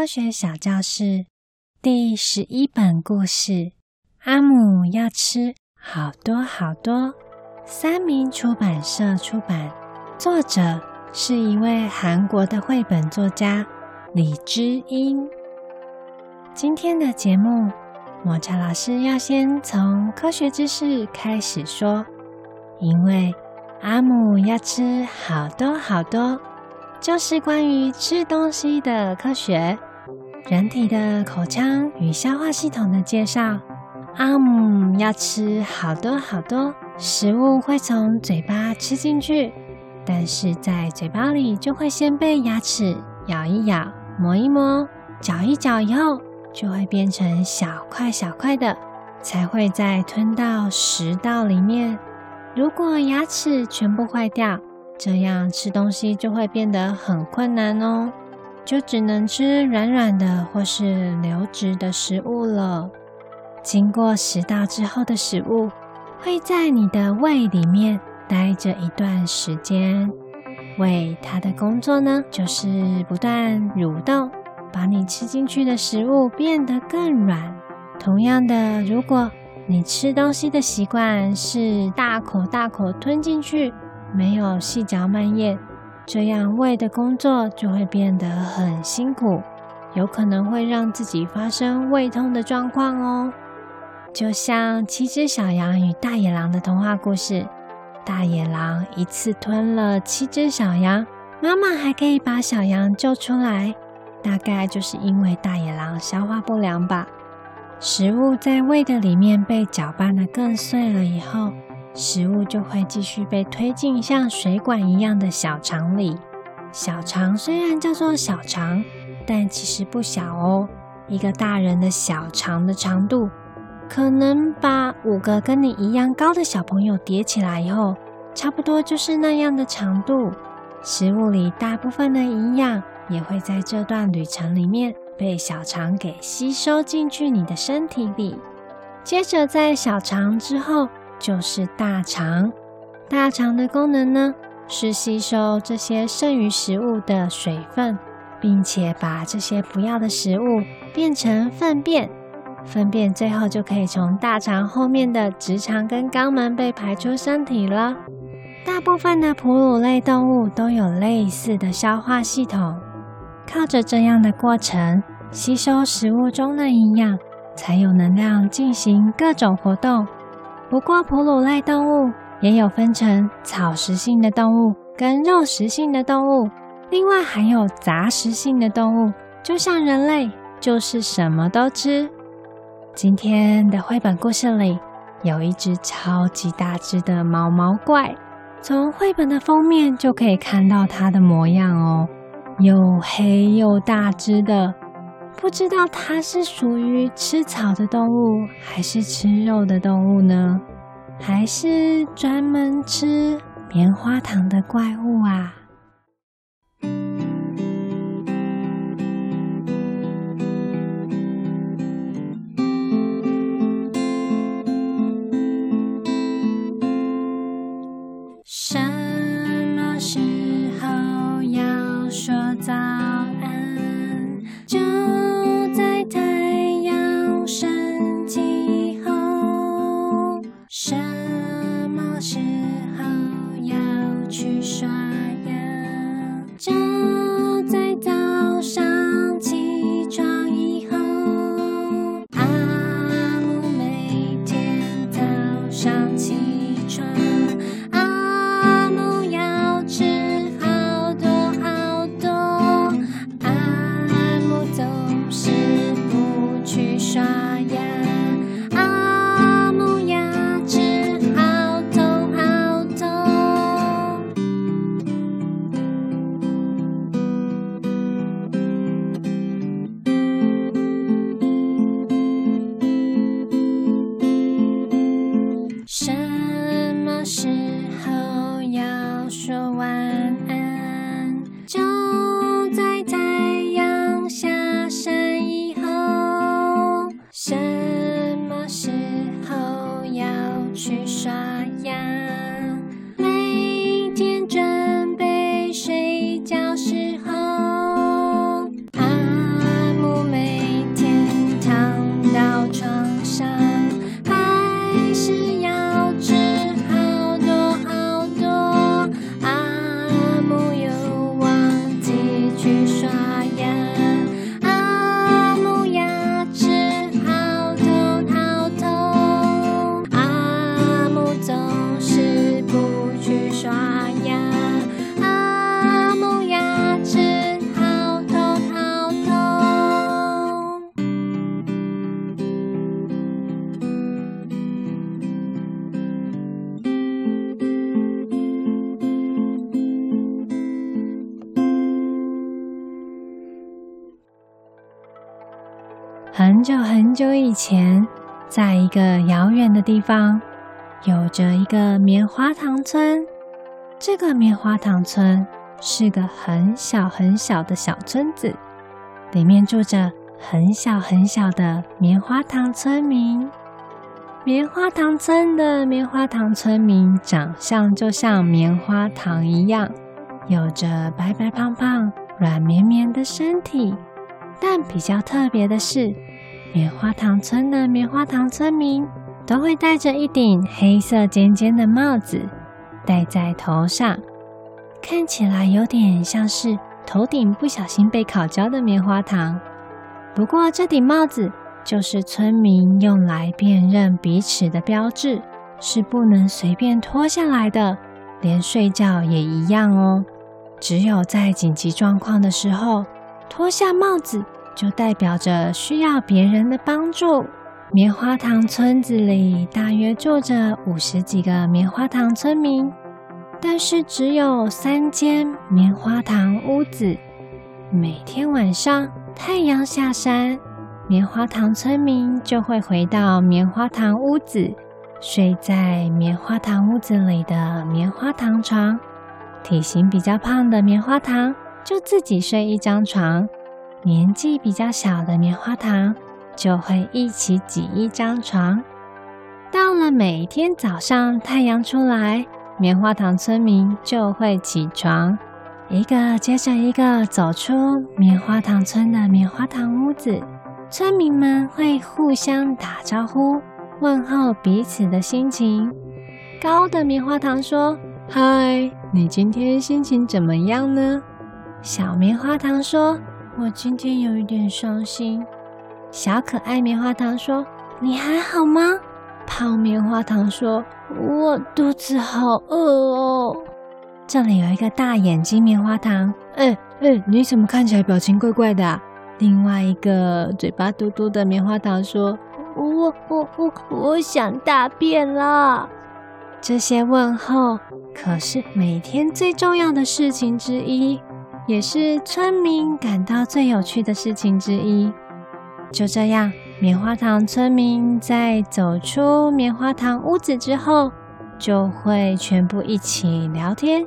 科学小教室第十一本故事：阿姆要吃好多好多。三民出版社出版，作者是一位韩国的绘本作家李知英。今天的节目，抹茶老师要先从科学知识开始说，因为阿姆要吃好多好多。就是关于吃东西的科学，人体的口腔与消化系统的介绍。阿姆要吃好多好多食物，会从嘴巴吃进去，但是在嘴巴里就会先被牙齿咬一咬、磨一磨、嚼一嚼以后，就会变成小块小块的，才会再吞到食道里面。如果牙齿全部坏掉，这样吃东西就会变得很困难哦，就只能吃软软的或是流质的食物了。经过食道之后的食物会在你的胃里面待着一段时间。胃它的工作呢，就是不断蠕动，把你吃进去的食物变得更软。同样的，如果你吃东西的习惯是大口大口吞进去，没有细嚼慢咽，这样胃的工作就会变得很辛苦，有可能会让自己发生胃痛的状况哦。就像七只小羊与大野狼的童话故事，大野狼一次吞了七只小羊，妈妈还可以把小羊救出来，大概就是因为大野狼消化不良吧。食物在胃的里面被搅拌得更碎了以后。食物就会继续被推进像水管一样的小肠里。小肠虽然叫做小肠，但其实不小哦。一个大人的小肠的长度，可能把五个跟你一样高的小朋友叠起来以后，差不多就是那样的长度。食物里大部分的营养也会在这段旅程里面被小肠给吸收进去你的身体里。接着在小肠之后。就是大肠，大肠的功能呢，是吸收这些剩余食物的水分，并且把这些不要的食物变成粪便，粪便最后就可以从大肠后面的直肠跟肛门被排出身体了。大部分的哺乳类动物都有类似的消化系统，靠着这样的过程吸收食物中的营养，才有能量进行各种活动。不过，哺乳类动物也有分成草食性的动物跟肉食性的动物，另外还有杂食性的动物，就像人类，就是什么都吃。今天的绘本故事里有一只超级大只的毛毛怪，从绘本的封面就可以看到它的模样哦，又黑又大只的，不知道它是属于吃草的动物还是吃肉的动物呢？还是专门吃棉花糖的怪物啊！很久很久以前，在一个遥远的地方，有着一个棉花糖村。这个棉花糖村是个很小很小的小村子，里面住着很小很小的棉花糖村民。棉花糖村的棉花糖村民长相就像棉花糖一样，有着白白胖胖、软绵绵的身体。但比较特别的是，棉花糖村的棉花糖村民都会戴着一顶黑色尖尖的帽子，戴在头上，看起来有点像是头顶不小心被烤焦的棉花糖。不过这顶帽子，就是村民用来辨认彼此的标志，是不能随便脱下来的，连睡觉也一样哦。只有在紧急状况的时候，脱下帽子就代表着需要别人的帮助。棉花糖村子里大约住着五十几个棉花糖村民，但是只有三间棉花糖屋子。每天晚上太阳下山，棉花糖村民就会回到棉花糖屋子，睡在棉花糖屋子里的棉花糖床。体型比较胖的棉花糖就自己睡一张床，年纪比较小的棉花糖就会一起挤一张床。到了每天早上太阳出来，棉花糖村民就会起床，一个接着一个走出棉花糖村的棉花糖屋子。村民们会互相打招呼，问候彼此的心情。高的棉花糖说：“嗨，你今天心情怎么样呢？”小棉花糖说：“我今天有一点伤心。”小可爱棉花糖说：“你还好吗？”胖棉花糖说：“我肚子好饿哦。”这里有一个大眼睛棉花糖，哎哎，你怎么看起来表情怪怪的？另外一个嘴巴嘟嘟的棉花糖说：“我我我我想大便了。”这些问候可是每天最重要的事情之一，也是村民感到最有趣的事情之一。就这样，棉花糖村民在走出棉花糖屋子之后，就会全部一起聊天，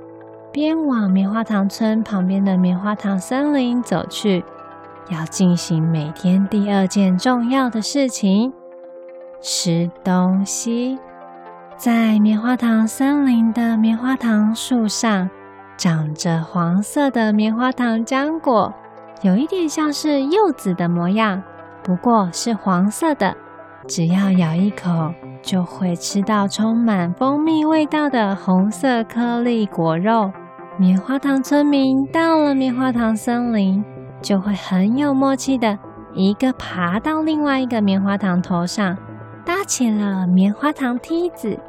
边往棉花糖村旁边的棉花糖森林走去。要进行每天第二件重要的事情——吃东西。在棉花糖森林的棉花糖树上，长着黄色的棉花糖浆果，有一点像是柚子的模样，不过是黄色的。只要咬一口，就会吃到充满蜂蜜味道的红色颗粒果肉。棉花糖村民到了棉花糖森林。就会很有默契的，一个爬到另外一个棉花糖头上，搭起了棉花糖梯子。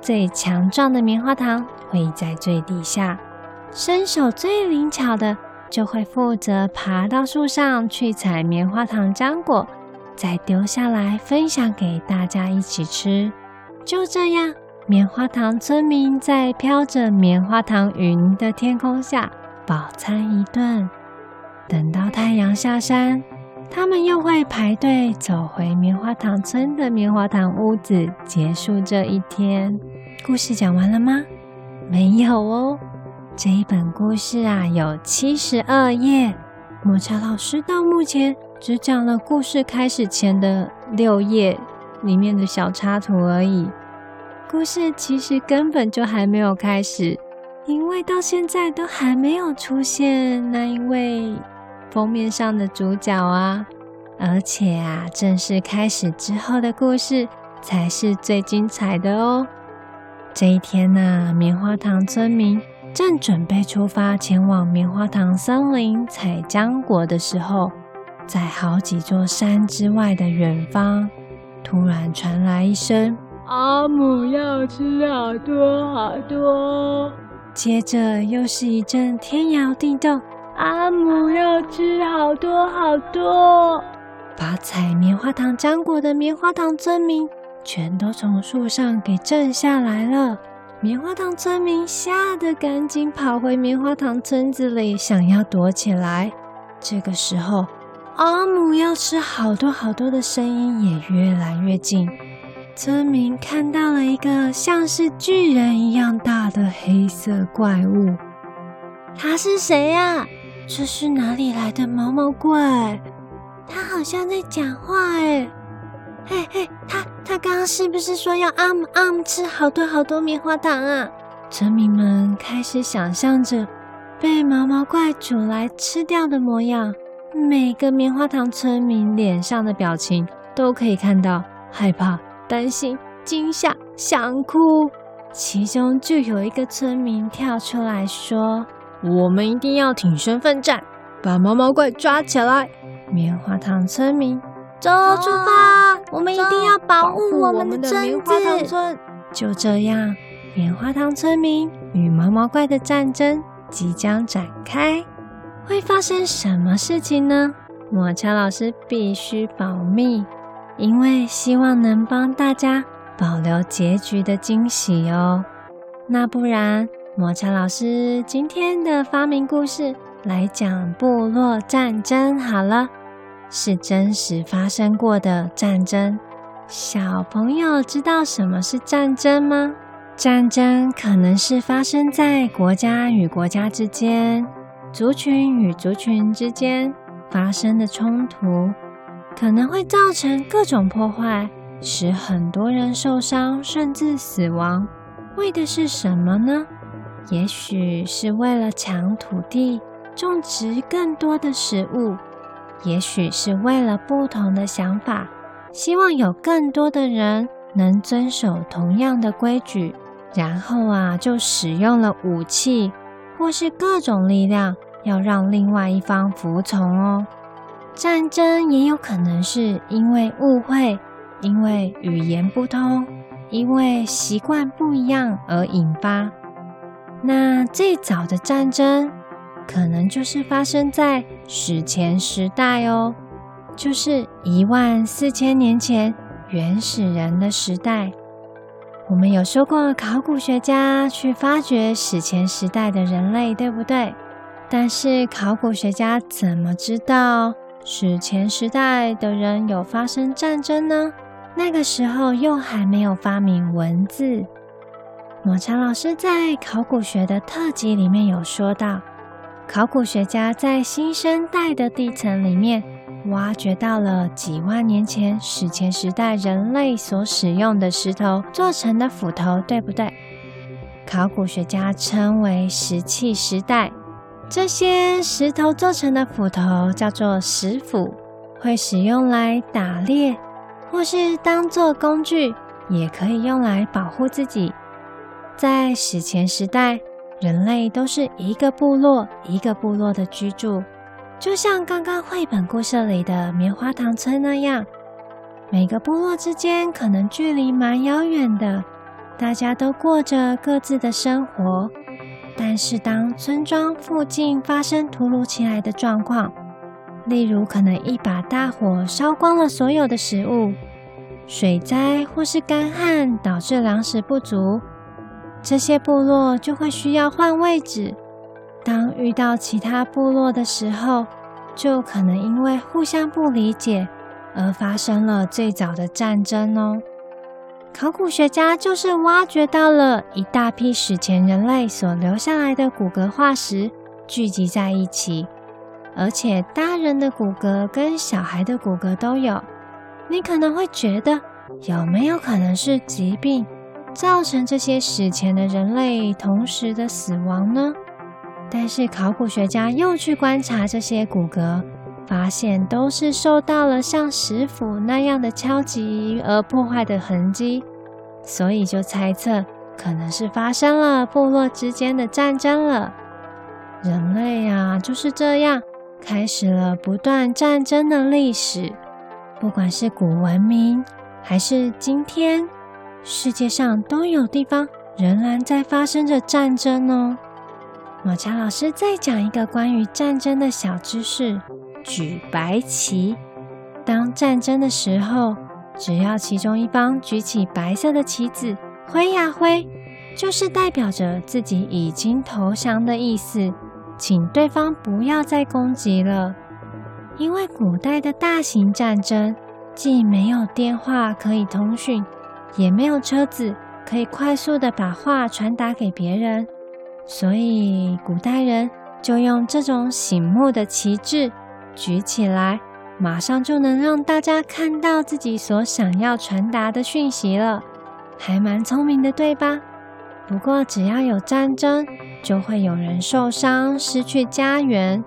最强壮的棉花糖会在最底下，身手最灵巧的就会负责爬到树上去采棉花糖浆果，再丢下来分享给大家一起吃。就这样，棉花糖村民在飘着棉花糖云的天空下饱餐一顿。等到太阳下山，他们又会排队走回棉花糖村的棉花糖屋子，结束这一天。故事讲完了吗？没有哦，这一本故事啊有七十二页，抹茶老师到目前只讲了故事开始前的六页里面的小插图而已。故事其实根本就还没有开始，因为到现在都还没有出现那一位。封面上的主角啊，而且啊，正式开始之后的故事才是最精彩的哦。这一天呢，啊，棉花糖村民正准备出发前往棉花糖森林采浆果的时候，在好几座山之外的远方，突然传来一声：“阿姆要吃好多好多。”接着又是一阵天摇地动。阿姆要吃好多好多，把采棉花糖浆果的棉花糖村民全都从树上给震下来了。棉花糖村民吓得赶紧跑回棉花糖村子里，想要躲起来。这个时候，阿姆要吃好多好多的声音也越来越近。村民看到了一个像是巨人一样大的黑色怪物。他是谁呀？这是哪里来的毛毛怪？他好像在讲话哎！嘿嘿，他他刚刚是不是说要阿姆阿姆吃好多好多棉花糖啊？村民们开始想象着被毛毛怪煮来吃掉的模样。每个棉花糖村民脸上的表情都可以看到害怕。担心、惊吓、想哭，其中就有一个村民跳出来说：“我们一定要挺身奋战，把毛毛怪抓起来！”棉花糖村民，走，出发！我们一定要保护我们的棉花糖村。就这样，棉花糖村民与毛毛怪的战争即将展开，会发生什么事情呢？抹茶老师必须保密。因为希望能帮大家保留结局的惊喜哦，那不然抹茶老师今天的发明故事来讲部落战争好了，是真实发生过的战争。小朋友知道什么是战争吗？战争可能是发生在国家与国家之间、族群与族群之间发生的冲突。可能会造成各种破坏，使很多人受伤，甚至死亡。为的是什么呢？也许是为了抢土地，种植更多的食物；也许是为了不同的想法，希望有更多的人能遵守同样的规矩。然后啊，就使用了武器，或是各种力量，要让另外一方服从哦。战争也有可能是因为误会，因为语言不通，因为习惯不一样而引发。那最早的战争，可能就是发生在史前时代哦，就是一万四千年前原始人的时代。我们有说过，考古学家去发掘史前时代的人类，对不对？但是考古学家怎么知道？史前时代的人有发生战争呢？那个时候又还没有发明文字。抹茶老师在考古学的特辑里面有说到，考古学家在新生代的地层里面挖掘到了几万年前史前时代人类所使用的石头做成的斧头，对不对？考古学家称为石器时代。这些石头做成的斧头叫做石斧，会使用来打猎，或是当做工具，也可以用来保护自己。在史前时代，人类都是一个部落一个部落的居住，就像刚刚绘本故事里的棉花糖村那样，每个部落之间可能距离蛮遥远的，大家都过着各自的生活。但是，当村庄附近发生突如其来的状况，例如可能一把大火烧光了所有的食物，水灾或是干旱导致粮食不足，这些部落就会需要换位置。当遇到其他部落的时候，就可能因为互相不理解而发生了最早的战争哦。考古学家就是挖掘到了一大批史前人类所留下来的骨骼化石，聚集在一起，而且大人的骨骼跟小孩的骨骼都有。你可能会觉得，有没有可能是疾病造成这些史前的人类同时的死亡呢？但是考古学家又去观察这些骨骼。发现都是受到了像石斧那样的敲击而破坏的痕迹，所以就猜测可能是发生了部落之间的战争了。人类啊，就是这样开始了不断战争的历史。不管是古文明还是今天，世界上都有地方仍然在发生着战争哦。抹茶老师再讲一个关于战争的小知识。举白旗，当战争的时候，只要其中一方举起白色的旗子，挥呀挥，就是代表着自己已经投降的意思，请对方不要再攻击了。因为古代的大型战争，既没有电话可以通讯，也没有车子可以快速的把话传达给别人，所以古代人就用这种醒目的旗帜举起来，马上就能让大家看到自己所想要传达的讯息了，还蛮聪明的，对吧？不过只要有战争，就会有人受伤、失去家园，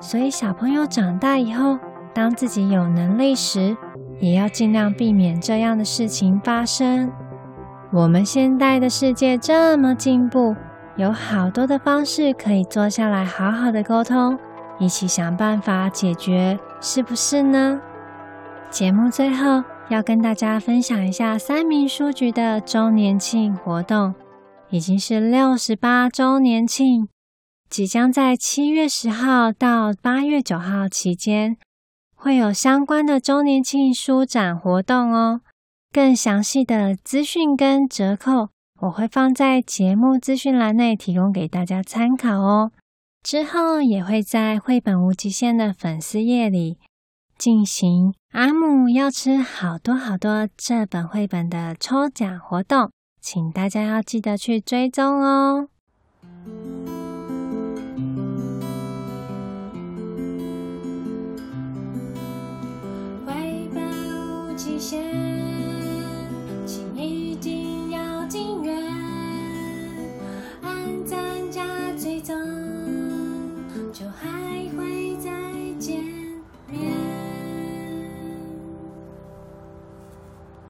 所以小朋友长大以后，当自己有能力时，也要尽量避免这样的事情发生。我们现代的世界这么进步，有好多的方式可以坐下来好好的沟通，一起想办法解决，是不是呢？节目最后要跟大家分享一下三民书局的周年庆活动。已经是六十八周年庆，即将在七月十号到八月九号期间，会有相关的周年庆书展活动哦。更详细的资讯跟折扣，我会放在节目资讯栏内提供给大家参考哦。之后也会在绘本无极限的粉丝页里进行阿姆要吃好多好多这本绘本的抽奖活动。请大家要记得去追踪哦。